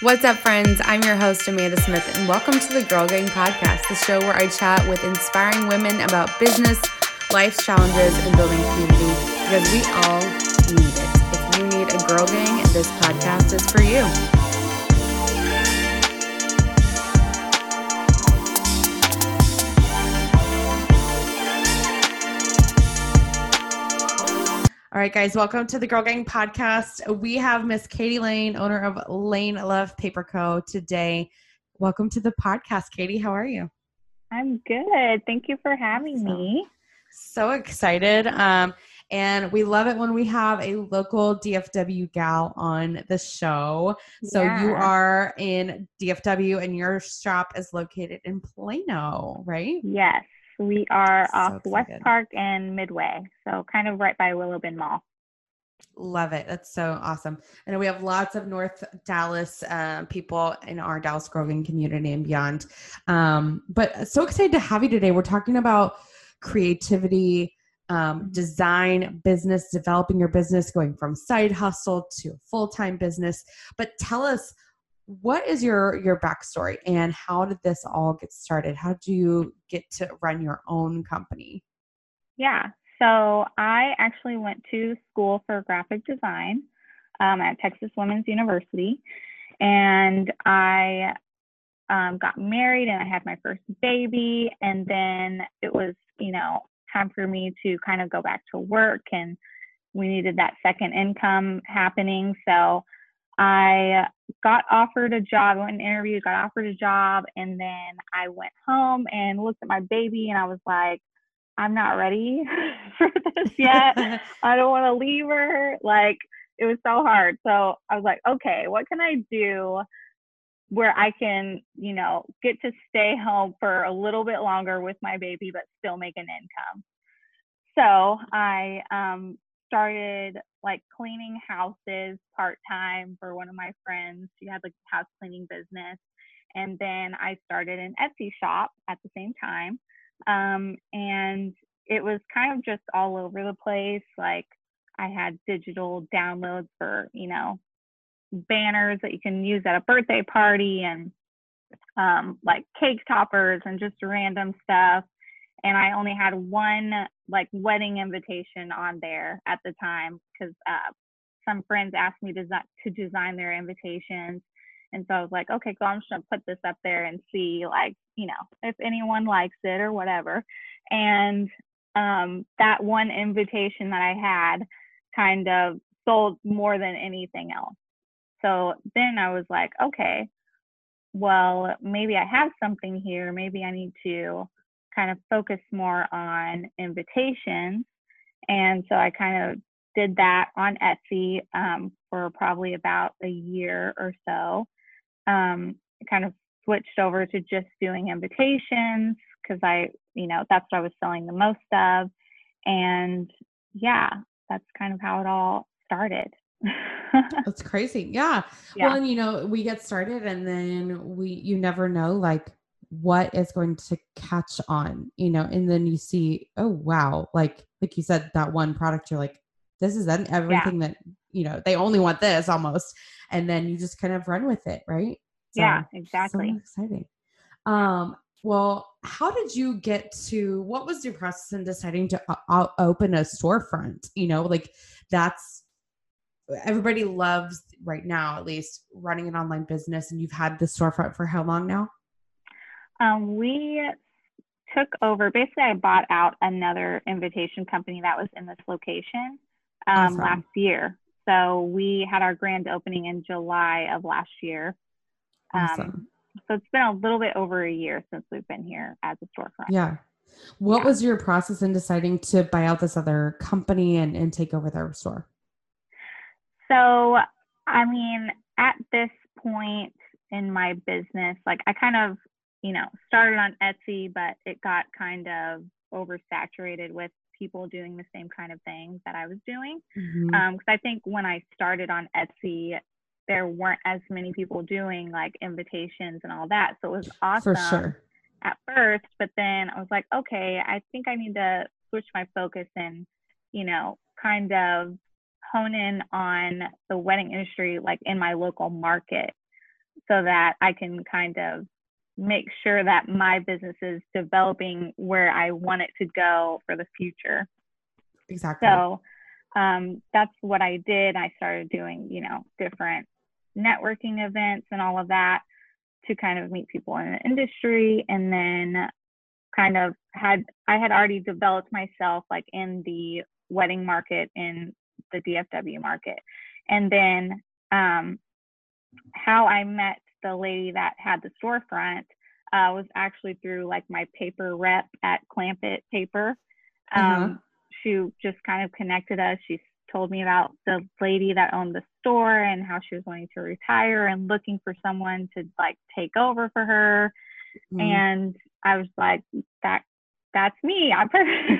What's up, friends? I'm your host, Amanda Smith, and welcome to the Girl Gang Podcast, the show where I chat with inspiring women about business, life's challenges, and building community because we all need it. If you need a girl gang, this podcast is for you. All right, guys, welcome to the Girl Gang podcast. We have Miss Katie Lane, owner of LaneLove Paper Co. today. Welcome to the podcast, Katie. How are you? I'm good. Thank you for having so, me. So excited. Um, and we love it when we have a local DFW gal on the show. So yeah. you are in DFW and your shop is located in Plano, right? Yes. We are so off excited. West Park and Midway, so kind of right by Willow Bend Mall. Love it. That's so awesome. I know we have lots of North Dallas uh, people in our Dallas Girl community and beyond. Um, but so excited to have you today. We're talking about creativity, um, mm-hmm. design, business, developing your business, going from side hustle to full time business. But tell us what is your your backstory and how did this all get started? How do you get to run your own company? Yeah so i actually went to school for graphic design um, at texas women's university and i um, got married and i had my first baby and then it was you know time for me to kind of go back to work and we needed that second income happening so I got offered a job, went and interviewed, got offered a job, and then I went home and looked at my baby and I was like, I'm not ready for this yet. I don't want to leave her. Like it was so hard. So I was like, okay, what can I do where I can, you know, get to stay home for a little bit longer with my baby, but still make an income. So I um, started like cleaning houses part time for one of my friends. She had like a house cleaning business. And then I started an Etsy shop at the same time. Um, and it was kind of just all over the place. Like I had digital downloads for, you know, banners that you can use at a birthday party and um, like cake toppers and just random stuff and I only had one like wedding invitation on there at the time because uh, some friends asked me to, to design their invitations. And so I was like, okay, so I'm just gonna put this up there and see, like, you know, if anyone likes it or whatever. And um, that one invitation that I had kind of sold more than anything else. So then I was like, okay, well, maybe I have something here. Maybe I need to kind of focus more on invitations. And so I kind of did that on Etsy um, for probably about a year or so. Um, kind of switched over to just doing invitations because I, you know, that's what I was selling the most of. And yeah, that's kind of how it all started. that's crazy. Yeah. yeah. Well, and you know, we get started and then we, you never know, like, what is going to catch on you know and then you see oh wow like like you said that one product you're like this is everything yeah. that you know they only want this almost. And then you just kind of run with it right? So, yeah exactly. so exciting. Um well how did you get to what was your process in deciding to uh, open a storefront? You know like that's everybody loves right now at least running an online business and you've had the storefront for how long now um, we took over, basically, I bought out another invitation company that was in this location um, awesome. last year. So we had our grand opening in July of last year. Um, awesome. So it's been a little bit over a year since we've been here as a storefront. Yeah. What yeah. was your process in deciding to buy out this other company and, and take over their store? So, I mean, at this point in my business, like I kind of you know, started on Etsy, but it got kind of oversaturated with people doing the same kind of things that I was doing. Because mm-hmm. um, I think when I started on Etsy, there weren't as many people doing like invitations and all that. So it was awesome sure. at first, but then I was like, okay, I think I need to switch my focus and, you know, kind of hone in on the wedding industry like in my local market so that I can kind of make sure that my business is developing where I want it to go for the future. Exactly. So um, that's what I did. I started doing, you know, different networking events and all of that to kind of meet people in the industry. And then kind of had, I had already developed myself like in the wedding market in the DFW market. And then um, how I met the lady that had the storefront uh, was actually through like my paper rep at Clampitt Paper. Um, uh-huh. She just kind of connected us. She told me about the lady that owned the store and how she was wanting to retire and looking for someone to like take over for her. Mm-hmm. And I was like, that that's me. I'm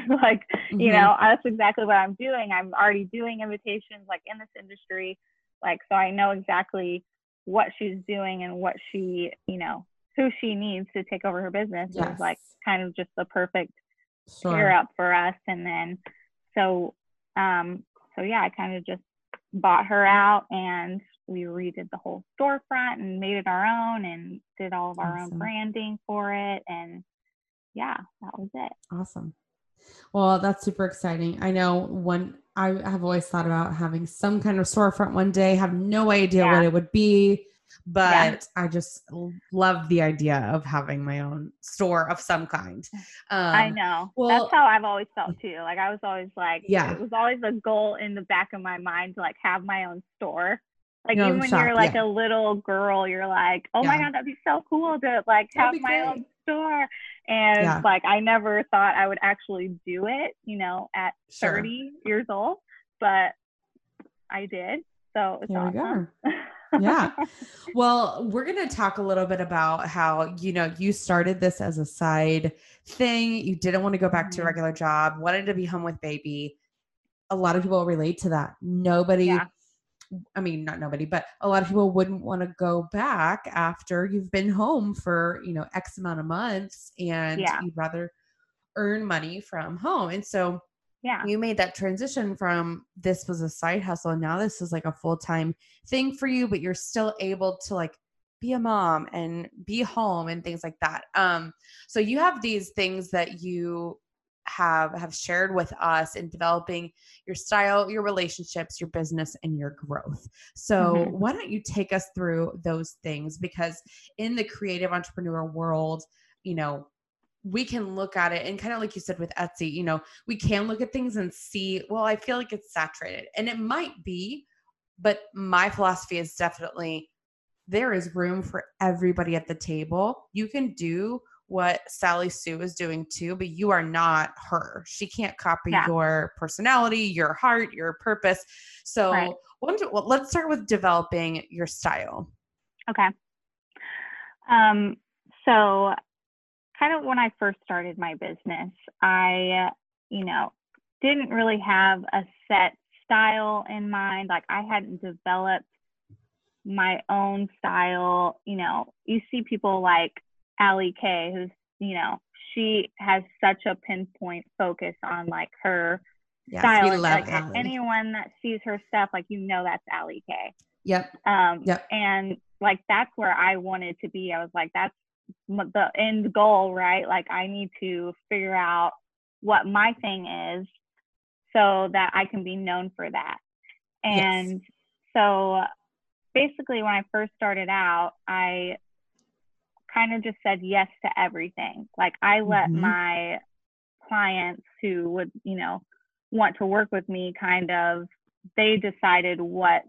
like, mm-hmm. you know, that's exactly what I'm doing. I'm already doing invitations like in this industry. Like, so I know exactly what she's doing and what she, you know, who she needs to take over her business yes. is like kind of just the perfect sure. pair up for us. And then, so, um, so yeah, I kind of just bought her out and we redid the whole storefront and made it our own and did all of our awesome. own branding for it. And yeah, that was it. Awesome. Well, that's super exciting. I know one I have always thought about having some kind of storefront one day, have no idea yeah. what it would be, but yeah. I just love the idea of having my own store of some kind. Um, I know. Well, that's how I've always felt too. Like I was always like, yeah, it was always a goal in the back of my mind to like have my own store. Like even when shop, you're like yeah. a little girl, you're like, oh my god, that'd be so cool to like have my great. own store. And yeah. like I never thought I would actually do it, you know, at sure. 30 years old, but I did. So it's awesome. yeah. Well, we're going to talk a little bit about how, you know, you started this as a side thing. You didn't want to go back to a mm-hmm. regular job, wanted to be home with baby. A lot of people relate to that. Nobody yeah. I mean, not nobody, but a lot of people wouldn't want to go back after you've been home for, you know, X amount of months and yeah. you'd rather earn money from home. And so, yeah, you made that transition from this was a side hustle and now this is like a full time thing for you, but you're still able to like be a mom and be home and things like that. Um, so you have these things that you have have shared with us in developing your style your relationships your business and your growth so mm-hmm. why don't you take us through those things because in the creative entrepreneur world you know we can look at it and kind of like you said with Etsy, you know, we can look at things and see, well, I feel like it's saturated. And it might be, but my philosophy is definitely there is room for everybody at the table. You can do what Sally Sue is doing too, but you are not her. She can't copy yeah. your personality, your heart, your purpose. So, right. well, let's start with developing your style. Okay. Um, so, kind of when I first started my business, I, you know, didn't really have a set style in mind. Like, I hadn't developed my own style. You know, you see people like Allie Kay, who's, you know, she has such a pinpoint focus on like her yes, style. We love like anyone that sees her stuff, like you know that's Allie Kay. Yep. Um yep. and like that's where I wanted to be. I was like, that's the end goal, right? Like I need to figure out what my thing is so that I can be known for that. And yes. so basically when I first started out, I kind of just said yes to everything. Like I let mm-hmm. my clients who would, you know, want to work with me kind of they decided what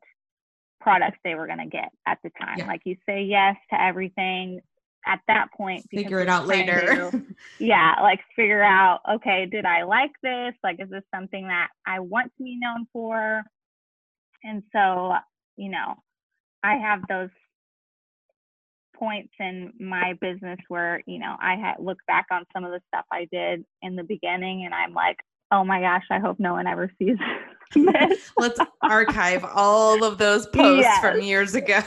products they were going to get at the time. Yeah. Like you say yes to everything at that point. Figure it out later. To, yeah, like figure out, okay, did I like this? Like, is this something that I want to be known for? And so, you know, I have those points in my business where you know I had looked back on some of the stuff I did in the beginning, and I'm like, oh my gosh, I hope no one ever sees this. Let's archive all of those posts yes. from years ago.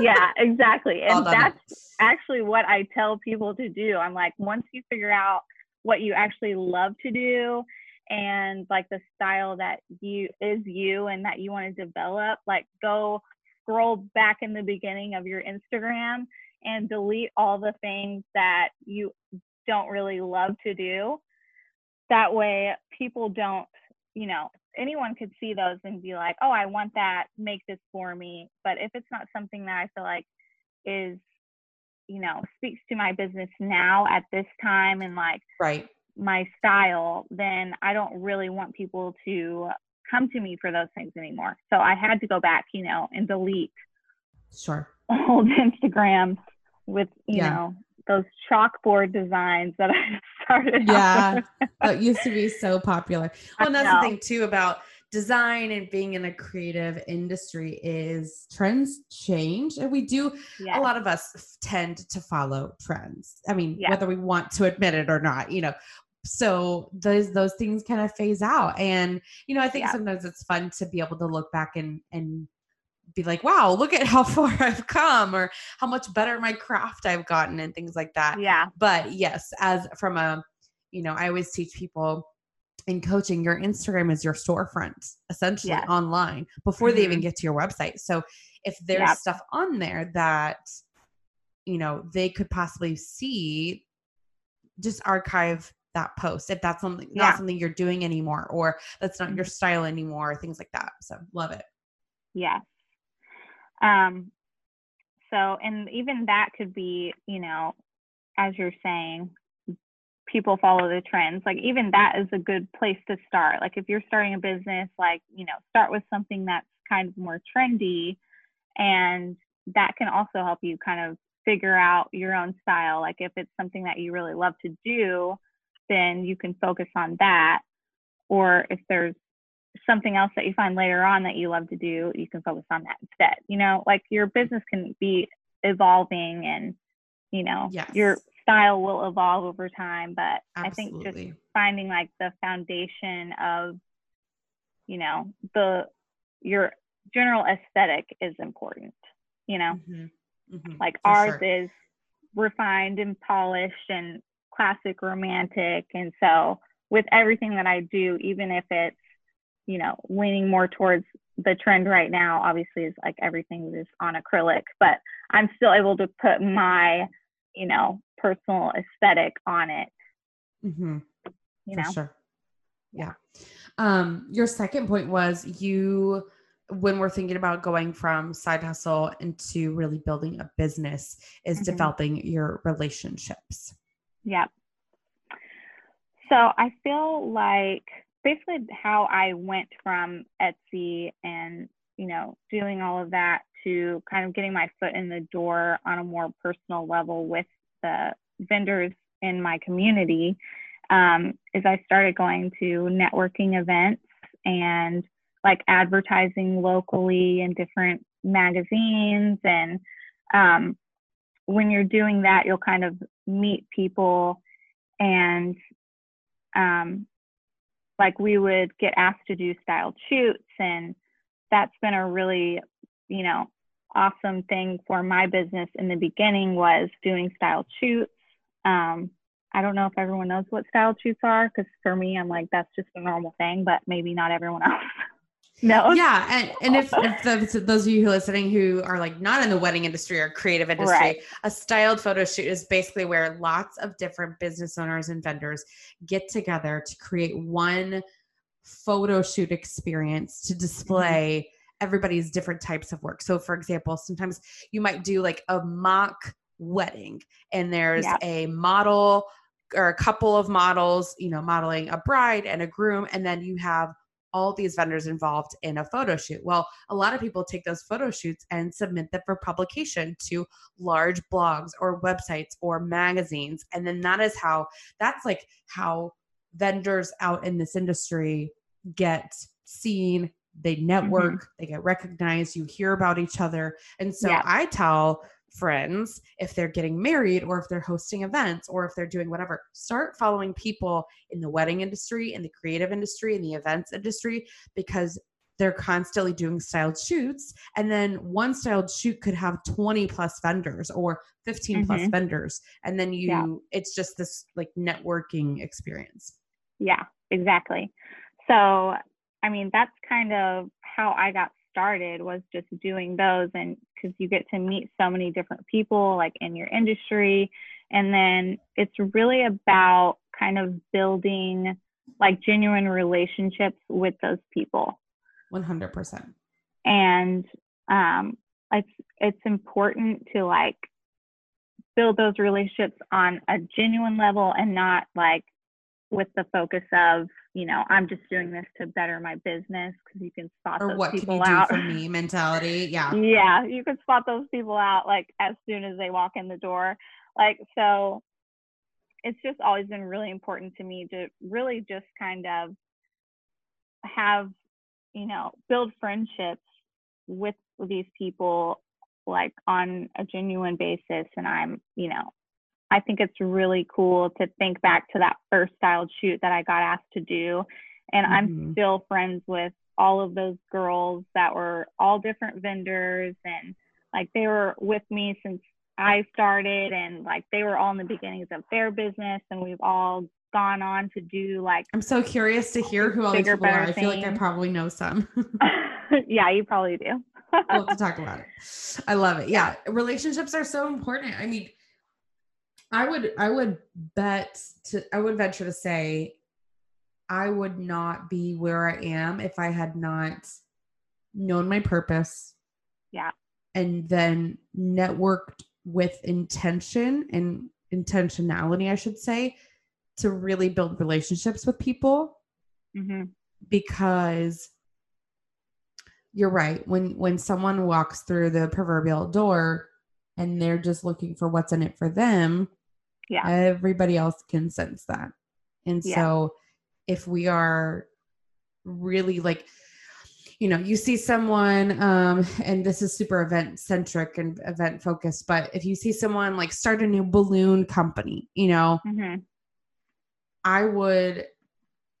yeah, exactly, and that's actually what I tell people to do. I'm like, once you figure out what you actually love to do and like the style that you is you and that you want to develop like go scroll back in the beginning of your Instagram and delete all the things that you don't really love to do. That way, people don't, you know, anyone could see those and be like, oh, I want that, make this for me. But if it's not something that I feel like is, you know, speaks to my business now at this time and like right my style, then I don't really want people to come to me for those things anymore. So I had to go back, you know, and delete sure old Instagrams with, you yeah. know, those chalkboard designs that I started. Yeah. that used to be so popular. Well, and that's the thing too about design and being in a creative industry is trends change and we do a lot of us tend to follow trends i mean yeah. whether we want to admit it or not you know so those those things kind of phase out and you know i think yeah. sometimes it's fun to be able to look back and and be like wow look at how far i've come or how much better my craft i've gotten and things like that yeah but yes as from a you know i always teach people in coaching your instagram is your storefront essentially yes. online before mm-hmm. they even mm-hmm. get to your website so if there's yep. stuff on there that you know they could possibly see just archive that post if that's something yeah. not something you're doing anymore or that's not your mm-hmm. style anymore things like that so love it yes um so and even that could be you know as you're saying people follow the trends like even that is a good place to start like if you're starting a business like you know start with something that's kind of more trendy and that can also help you kind of figure out your own style like if it's something that you really love to do then you can focus on that. Or if there's something else that you find later on that you love to do, you can focus on that instead. You know, like your business can be evolving and, you know, yes. your style will evolve over time. But Absolutely. I think just finding like the foundation of, you know, the, your general aesthetic is important, you know, mm-hmm. Mm-hmm. like For ours sure. is refined and polished and classic romantic. And so with everything that I do, even if it's, you know, leaning more towards the trend right now, obviously is like everything is on acrylic, but I'm still able to put my, you know, personal aesthetic on it. Mm-hmm. You For know? sure. Yeah. Um, your second point was you when we're thinking about going from side hustle into really building a business is mm-hmm. developing your relationships. Yep. So I feel like basically how I went from Etsy and, you know, doing all of that to kind of getting my foot in the door on a more personal level with the vendors in my community um, is I started going to networking events and like advertising locally in different magazines. And um, when you're doing that, you'll kind of meet people and um, like we would get asked to do styled shoots and that's been a really you know awesome thing for my business in the beginning was doing styled shoots. Um, i don't know if everyone knows what styled shoots are because for me i'm like that's just a normal thing but maybe not everyone else no. Yeah. And, and if, if the, those of you who are listening who are like not in the wedding industry or creative industry, right. a styled photo shoot is basically where lots of different business owners and vendors get together to create one photo shoot experience to display mm-hmm. everybody's different types of work. So, for example, sometimes you might do like a mock wedding and there's a model or a couple of models, you know, modeling a bride and a groom, and then you have all these vendors involved in a photo shoot. Well, a lot of people take those photo shoots and submit them for publication to large blogs or websites or magazines. And then that is how, that's like how vendors out in this industry get seen, they network, mm-hmm. they get recognized, you hear about each other. And so yeah. I tell friends if they're getting married or if they're hosting events or if they're doing whatever start following people in the wedding industry in the creative industry in the events industry because they're constantly doing styled shoots and then one styled shoot could have 20 plus vendors or 15 mm-hmm. plus vendors and then you yeah. it's just this like networking experience yeah exactly so i mean that's kind of how i got started was just doing those and because you get to meet so many different people like in your industry. And then it's really about kind of building like genuine relationships with those people. 100% and um it's it's important to like build those relationships on a genuine level and not like with the focus of you know i'm just doing this to better my business because you can spot or those what people can you out do for me mentality? Yeah. Yeah you can spot those people out like as soon as they walk in the door. Like so it's just always been really important to me to really just kind of have you know build friendships with these people like on a genuine basis and i'm you know i think it's really cool to think back to that first styled shoot that i got asked to do and Mhm. i'm still friends with all of those girls that were all different vendors and like they were with me since i started and like they were all in the beginnings of their business and we've all gone on to do like i'm so curious to hear who all these people are i feel like i probably know some yeah you probably do we'll have to talk about it. I love it. Yeah, relationships are so important. I mean, I would I would bet to I would venture to say I would not be where I am if I had not known my purpose. Yeah. And then networked with intention and intentionality, I should say, to really build relationships with people hmm because you're right when when someone walks through the proverbial door and they're just looking for what's in it for them Yeah. everybody else can sense that and Yeah. so if we are really like you know you see someone um and this is super event centric and event focused but if you see someone like start a new balloon company you know hmm I would,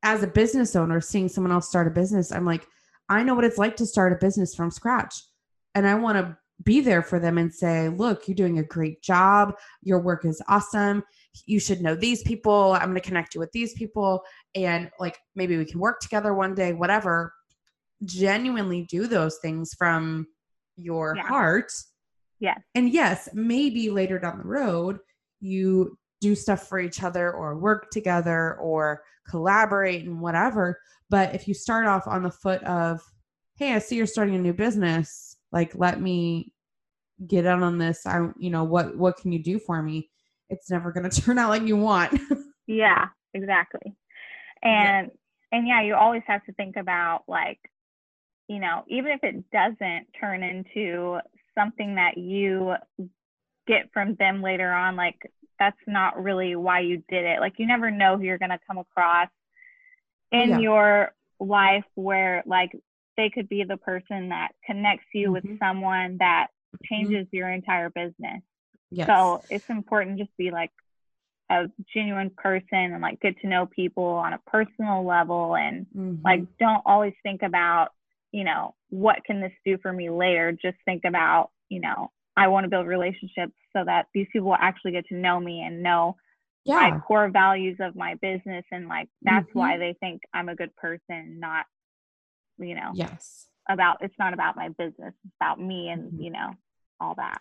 as a business owner, seeing someone else start a business, I'm like, I know what it's like to start a business from scratch. And I want to be there for them and say, look, you're doing a great job. Your work is awesome. You should know these people. I'm going to connect you with these people. And like, maybe we can work together one day, whatever. Genuinely do those things from your Yeah. heart. Yeah. And yes, maybe later down the road, you do stuff for each other or work together or collaborate and whatever. But if you start off on the foot of, hey, I see you're starting a new business, like let me get in on this. I you know, what what can you do for me? It's never gonna turn out like you want. Yeah, exactly. And and yeah, you always have to think about like, you know, even if it doesn't turn into something that you get from them later on, like that's not really why you did it. Like you never know who you're gonna come across in Yeah. your life where like they could be the person that connects you with Mhm. someone that changes your entire business. yes. So it's important just to be like a genuine person and like get to know people on a personal level and Mhm. like don't always think about, you know, what can this do for me later? Just think about, you know, I want to build relationships so that these people will actually get to know me and know yeah. my core values of my business and like that's why Mhm. they think I'm a good person, not you know, yes. about it's not about my business, it's about me and, Mhm. you know, all that.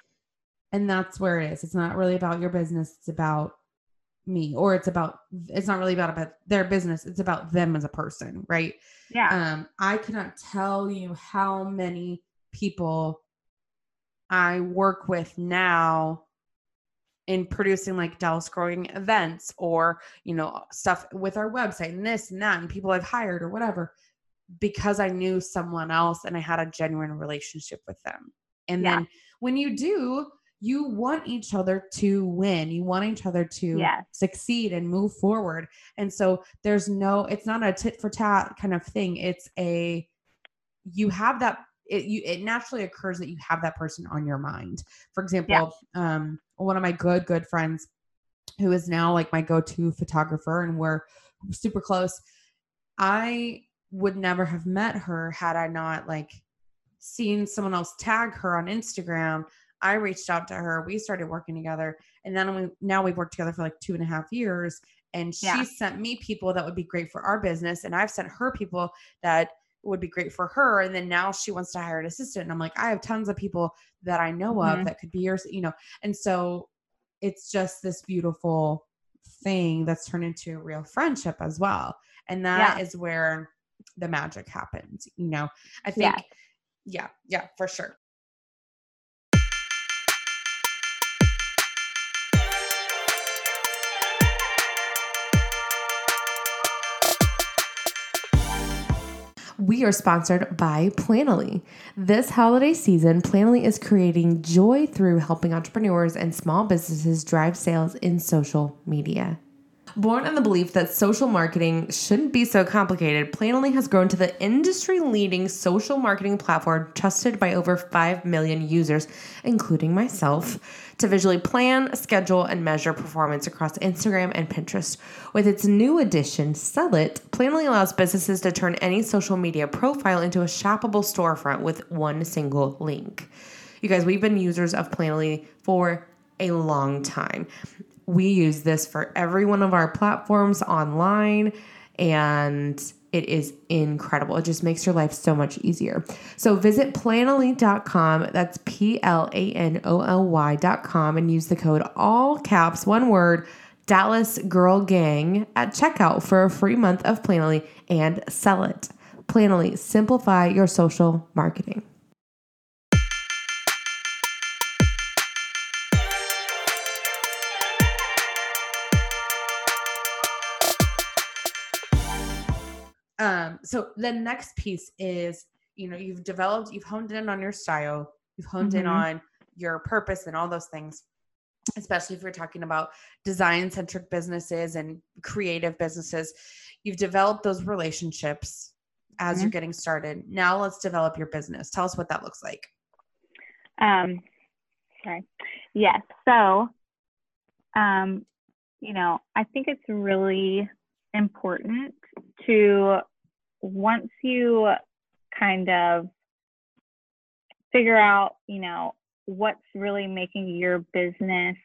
and that's where it is it's not really about your business it's about me or it's about it's not really about, about their business it's about them as a person right Yeah. um i cannot tell you how many people i work with now in producing like Dallas Girl Gang events or you know stuff with our website and this and that and people I've hired or whatever because I knew someone else and I had a genuine relationship with them. And Yeah. then when you do, you want each other to win. You want each other to Yes. succeed and move forward. And so there's no it's not a tit for tat kind of thing. It's a you have that it you it naturally occurs that you have that person on your mind. For example, um one of my good good friends who is now like my go-to photographer and we're super close. I would never have met her had I not like seen someone else tag her on Instagram. I reached out to her. We started working together, and then we now we've worked together for like two and a half years. And she Yeah. sent me people that would be great for our business, and I've sent her people that would be great for her and then now she wants to hire an assistant and i'm like i have tons of people that i know of mm-hmm. that could be yours you know and so it's just this beautiful thing that's turned into a real friendship as well and that is Yeah. where the magic happens you know i think Yes. yeah yeah for sure We are sponsored by Planoly. This holiday season, Planoly is creating joy through helping entrepreneurs and small businesses drive sales in social media. Born in the belief that social marketing shouldn't be so complicated, Planoly has grown to the industry leading social marketing platform trusted by over 5 million users, including myself, to visually plan, schedule, and measure performance across Instagram and Pinterest. With its new addition, Sell It, Planoly allows businesses to turn any social media profile into a shoppable storefront with one single link. You guys, we've been users of Planoly for a long time. We use this for every one of our platforms online, and it is incredible. It just makes your life so much easier. So visit planoly.com, that's P L A N O L Y.com, and use the code all caps, one word, Dallas Girl Gang at checkout for a free month of Planoly and sell it. Planoly, simplify your social marketing. So the next piece is you know you've developed you've honed in on your style you've honed in Mhm. on your purpose and all those things especially if you're talking about design centric businesses and creative businesses you've developed those relationships as you're getting started now let's develop your business tell us what that looks like Um, sorry. Yes. So, um, you know, I think it's really important to once you kind of figure out, you know, what's really making your business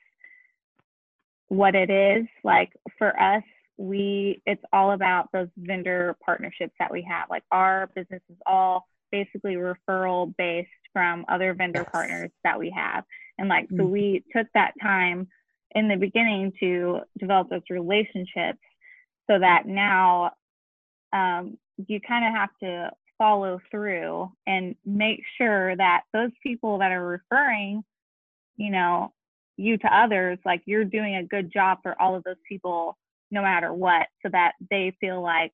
what it is. Like for us, we it's all about those vendor partnerships that we have. Like our business is all basically referral based from other vendor Yes. partners that we have. And like, so Mhm. we took that time in the beginning to develop those relationships so that now um, you kind of have to follow through and make sure that those people that are referring, you know, you to others, like you're doing a good job for all of those people no matter what, so that they feel like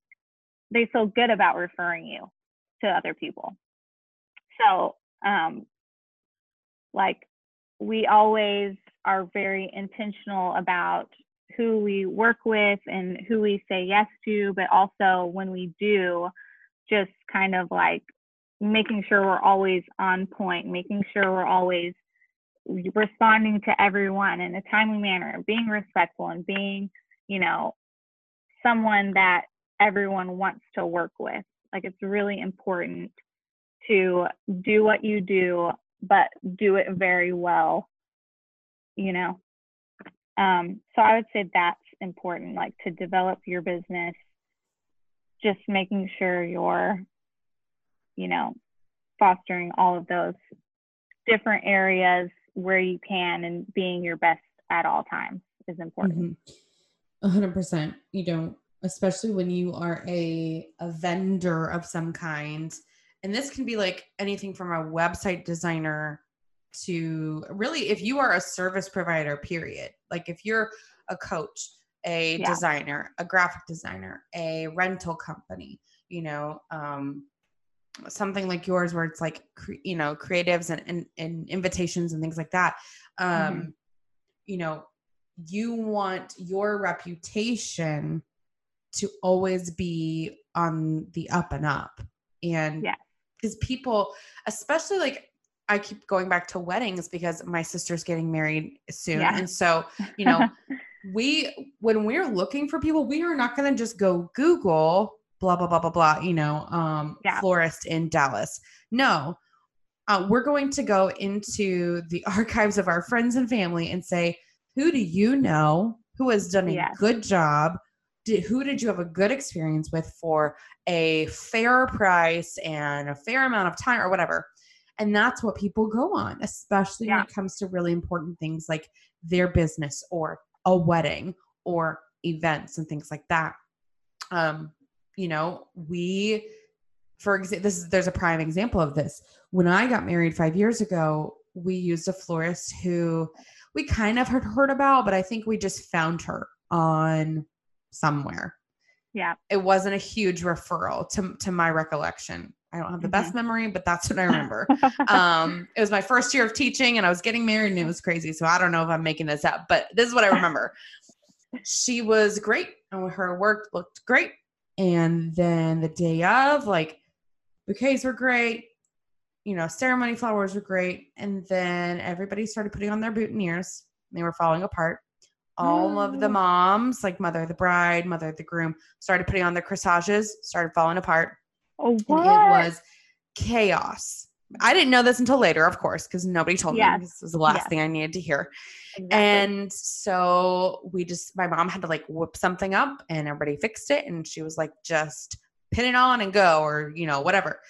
they feel good about referring you to other people. So, um, like we always are very intentional about who we work with and who we say yes to, but also when we do, just kind of like making sure we're always on point, making sure we're always responding to everyone in a timely manner, being respectful and being, you know, someone that everyone wants to work with. Like it's really important to do what you do, but do it very well, you know. Um, so I would say that's important, like to develop your business, just making sure you're, you know, fostering all of those different areas where you can and being your best at all times is important. Hundred percent. You don't, especially when you are a a vendor of some kind, and this can be like anything from a website designer to really if you are a service provider. Period. Like if you're a coach, a Yeah. designer, a graphic designer, a rental company, you know, um, something like yours where it's like cre- you know creatives and, and, and invitations and things like that um Mhm. you know you want your reputation to always be on the up and up and Yeah. because people especially like i keep going back to weddings because my sister's getting married soon Yeah. and so you know we when we're looking for people we are not going to just go google blah blah blah blah blah you know um Yeah. florist in dallas no uh, we're going to go into the archives of our friends and family and say who do you know who has done a Yes. good job did, who did you have a good experience with for a fair price and a fair amount of time or whatever and that's what people go on especially Yeah. when it comes to really important things like their business or a wedding or events and things like that um you know we for example this is there's a prime example of this when i got married five years ago we used a florist who we kind of had heard about but i think we just found her on somewhere Yeah. it wasn't a huge referral to to my recollection i don't have the best memory but that's what i remember. Um it was my first year of teaching and i was getting married and it was crazy so i don't know if i'm making this up but this is what i remember. She was great and her work looked great and then the day of like bouquets were great you know ceremony flowers were great and then everybody started putting on their boutonnieres. They were falling apart. All of the Oh. moms like mother of the bride mother of the groom started putting on their corsages started falling apart oh, and it was chaos. I didn't know this until later, of course, because nobody told Yes. me. This was the last Yes. thing I needed to hear. Exactly. And so we just, my mom had to like whip something up and everybody fixed it. And she was like, just pin it on and go, or, you know, whatever.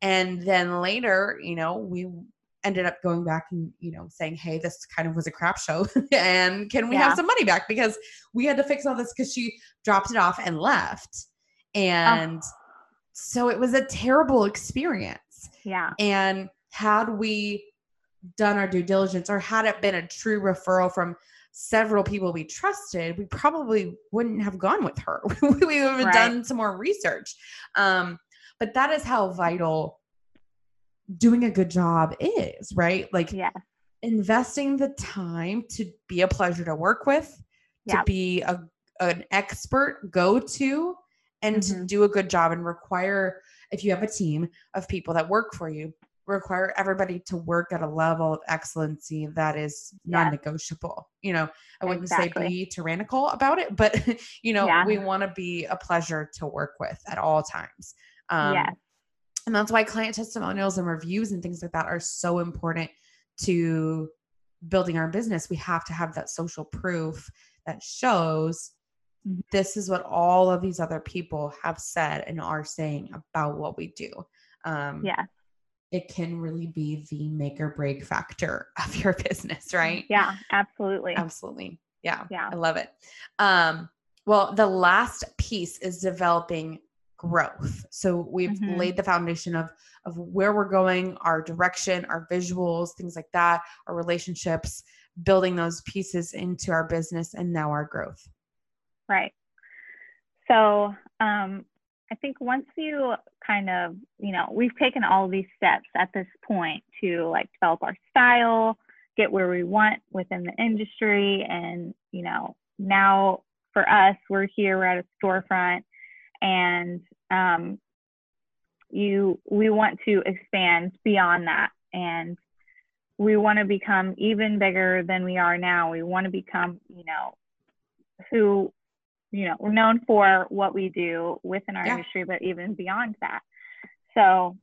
And then later, you know, we ended up going back and, you know, saying, hey, this kind of was a crap show. and can we Yeah. have some money back? Because we had to fix all this because she dropped it off and left. Uh-huh. And so it was a terrible experience. yeah. And had we done our due diligence or had it been a true referral from several people we trusted, we probably wouldn't have gone with her. we would have Right. done some more research. Um, but that is how vital doing a good job is, right? Like Yeah. investing the time to be a pleasure to work with, to be a an expert go to, and to Mhm. do a good job and require if you have a team of people that work for you, require everybody to work at a level of excellency that is Yes. non-negotiable. You know, I wouldn't say be tyrannical about it, but you know, Yeah. we want to be a pleasure to work with at all times. Um, yes. and that's why client testimonials and reviews and things like that are so important to building our business. We have to have that social proof that shows. This is what all of these other people have said and are saying about what we do. Um, Yes. It can really be the make or break factor of your business, right? Yeah. Absolutely. Absolutely. Yeah. Yeah. I love it. Um, well, the last piece is developing growth. So we've Mhm. laid the foundation of of where we're going, our direction, our visuals, things like that, our relationships, building those pieces into our business and now our growth. Right. So um, I think once you kind of, you know, we've taken all these steps at this point to like develop our style, get where we want within the industry. And, you know, now for us, we're here, we're at a storefront and um, you, we want to expand beyond that. And we want to become even bigger than we are now. We want to become, you know, who you know we're known for what we do within our Yeah. industry but even beyond that so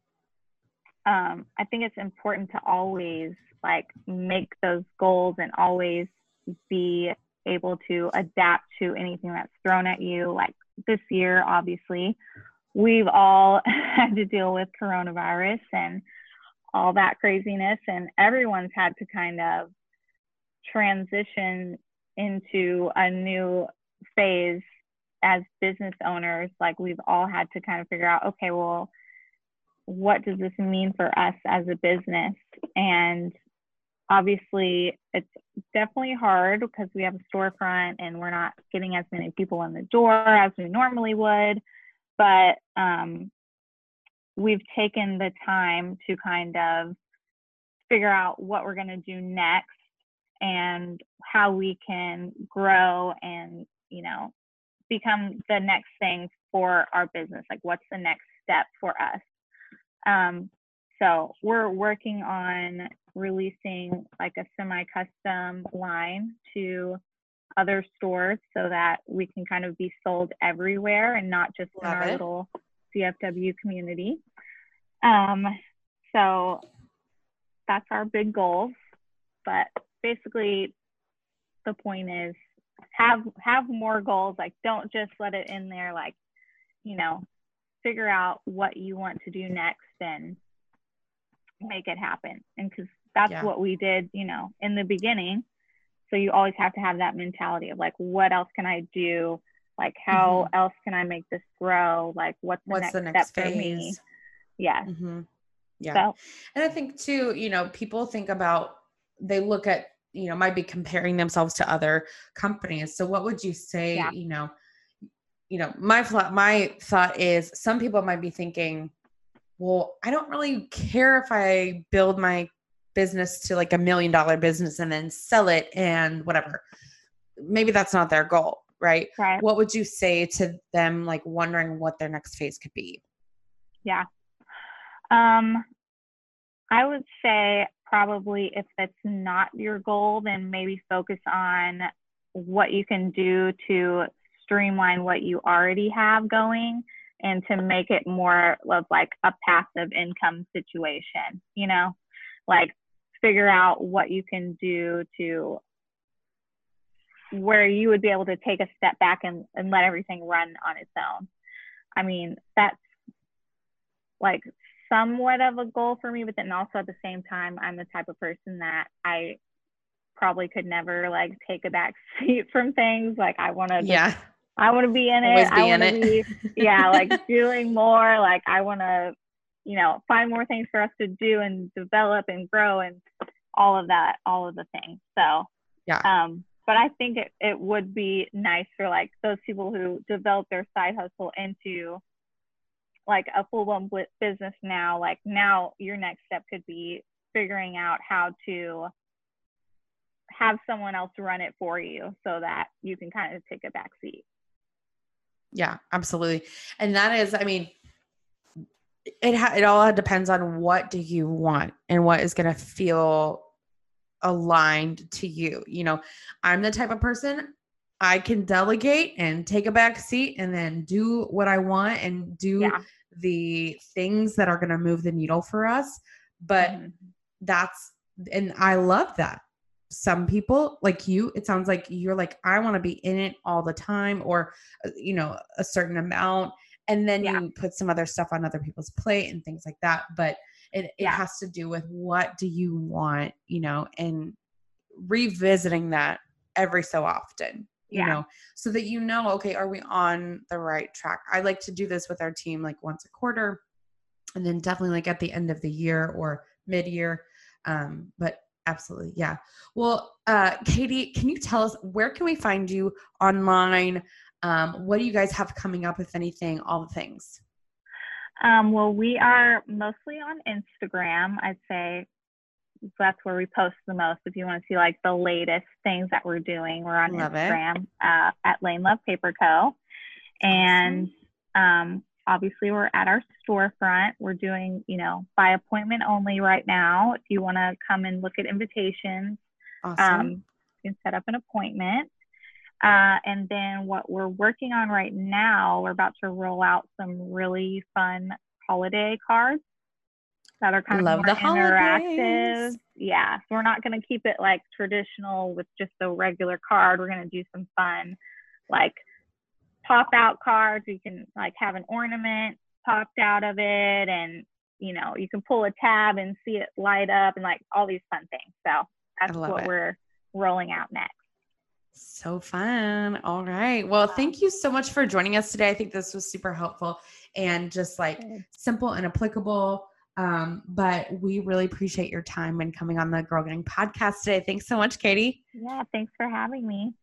um, i think it's important to always like make those goals and always be able to adapt to anything that's thrown at you like this year obviously we've all had to deal with coronavirus and all that craziness and everyone's had to kind of transition into a new phase as business owners like we've all had to kind of figure out okay well what does this mean for us as a business? And obviously it's definitely hard because we have a storefront and we're not getting as many people in the door as we normally would. But um, we've taken the time to kind of figure out what we're going to do next and how we can grow and you know become the next thing for our business like what's the next step for us um, so we're working on releasing like a semi-custom line to other stores so that we can kind of be sold everywhere and not just in our it. little DFW community um, so that's our big goals but basically the point is have have more goals like don't just let it in there like you know figure out what you want to do next and make it happen and because that's yeah. what we did you know in the beginning so you always have to have that mentality of like what else can i do like how mm-hmm. else can i make this grow like what's the, what's next, the next step phase? for me yes mm-hmm. yeah so, and i think too you know people think about they look at you know might be comparing themselves to other companies. So what would you say yeah. you know you know my thought my thought is some people might be thinking well i don't really care if i build my business to like a million dollar business and then sell it and whatever. Maybe that's not their goal right? Right. What would you say to them like wondering what their next phase could be? Yeah. Um i would say probably if that's not your goal, then maybe focus on what you can do to streamline what you already have going and to make it more of like a passive income situation, you know, like figure out what you can do to where you would be able to take a step back and, and let everything run on its own. I mean, that's like somewhat of a goal for me, but then also at the same time, I'm the type of person that I probably could never like take a back seat from things. Like I want to, yeah, I want to be in it. Be I want to be, yeah, like doing more. Like I want to, you know, find more things for us to do and develop and grow and all of that, all of the things. So, yeah. Um, but I think it, it would be nice for like those people who develop their side hustle into like a full blown business now, like now your next step could be figuring out how to have someone else run it for you so that you can kind of take a back seat. Yeah, absolutely. And that is, I mean, it ha- it all depends on what do you want and what is going to feel aligned to you. You know, I'm the type of person I can delegate and take a back seat and then do what I want and do yeah. the things that are going to move the needle for us. But mm-hmm. that's, and I love that. Some people like you, it sounds like you're like, I want to be in it all the time or, uh, you know, a certain amount. And then yeah. you put some other stuff on other people's plate and things like that. But it, it yeah. has to do with what do you want, you know, and revisiting that every so often you yeah. know, so that you know, okay, are we on the right track? I like to do this with our team like once a quarter and then definitely like at the end of the year or mid year. Um, but absolutely, yeah. Well, uh, Katie, can you tell us where can we find you online? Um, what do you guys have coming up, if anything, all the things? Um, well, we are mostly on Instagram. I'd say that's where we post the most. If you want to see like the latest things that we're doing, we're on Love Instagram uh, at LaneLove Paper Co. And um, obviously, we're at our storefront. We're doing, you know, by appointment only right now. If you want to come and look at invitations, awesome. um, you can set up an appointment. Uh, and then what we're working on right now, we're about to roll out some really fun holiday cards that are kind Love of more interactive. Yeah, so we're not going to keep it like traditional with just a regular card. We're going to do some fun, like pop out cards. You can like have an ornament popped out of it, and you know you can pull a tab and see it light up, and like all these fun things. So that's what it. we're rolling out next. So fun. All right. Well, thank you so much for joining us today. I think this was super helpful and just like simple and applicable um, but we really appreciate your time and coming on the Girl Gang podcast today. Thanks so much, Katie. Yeah, thanks for having me.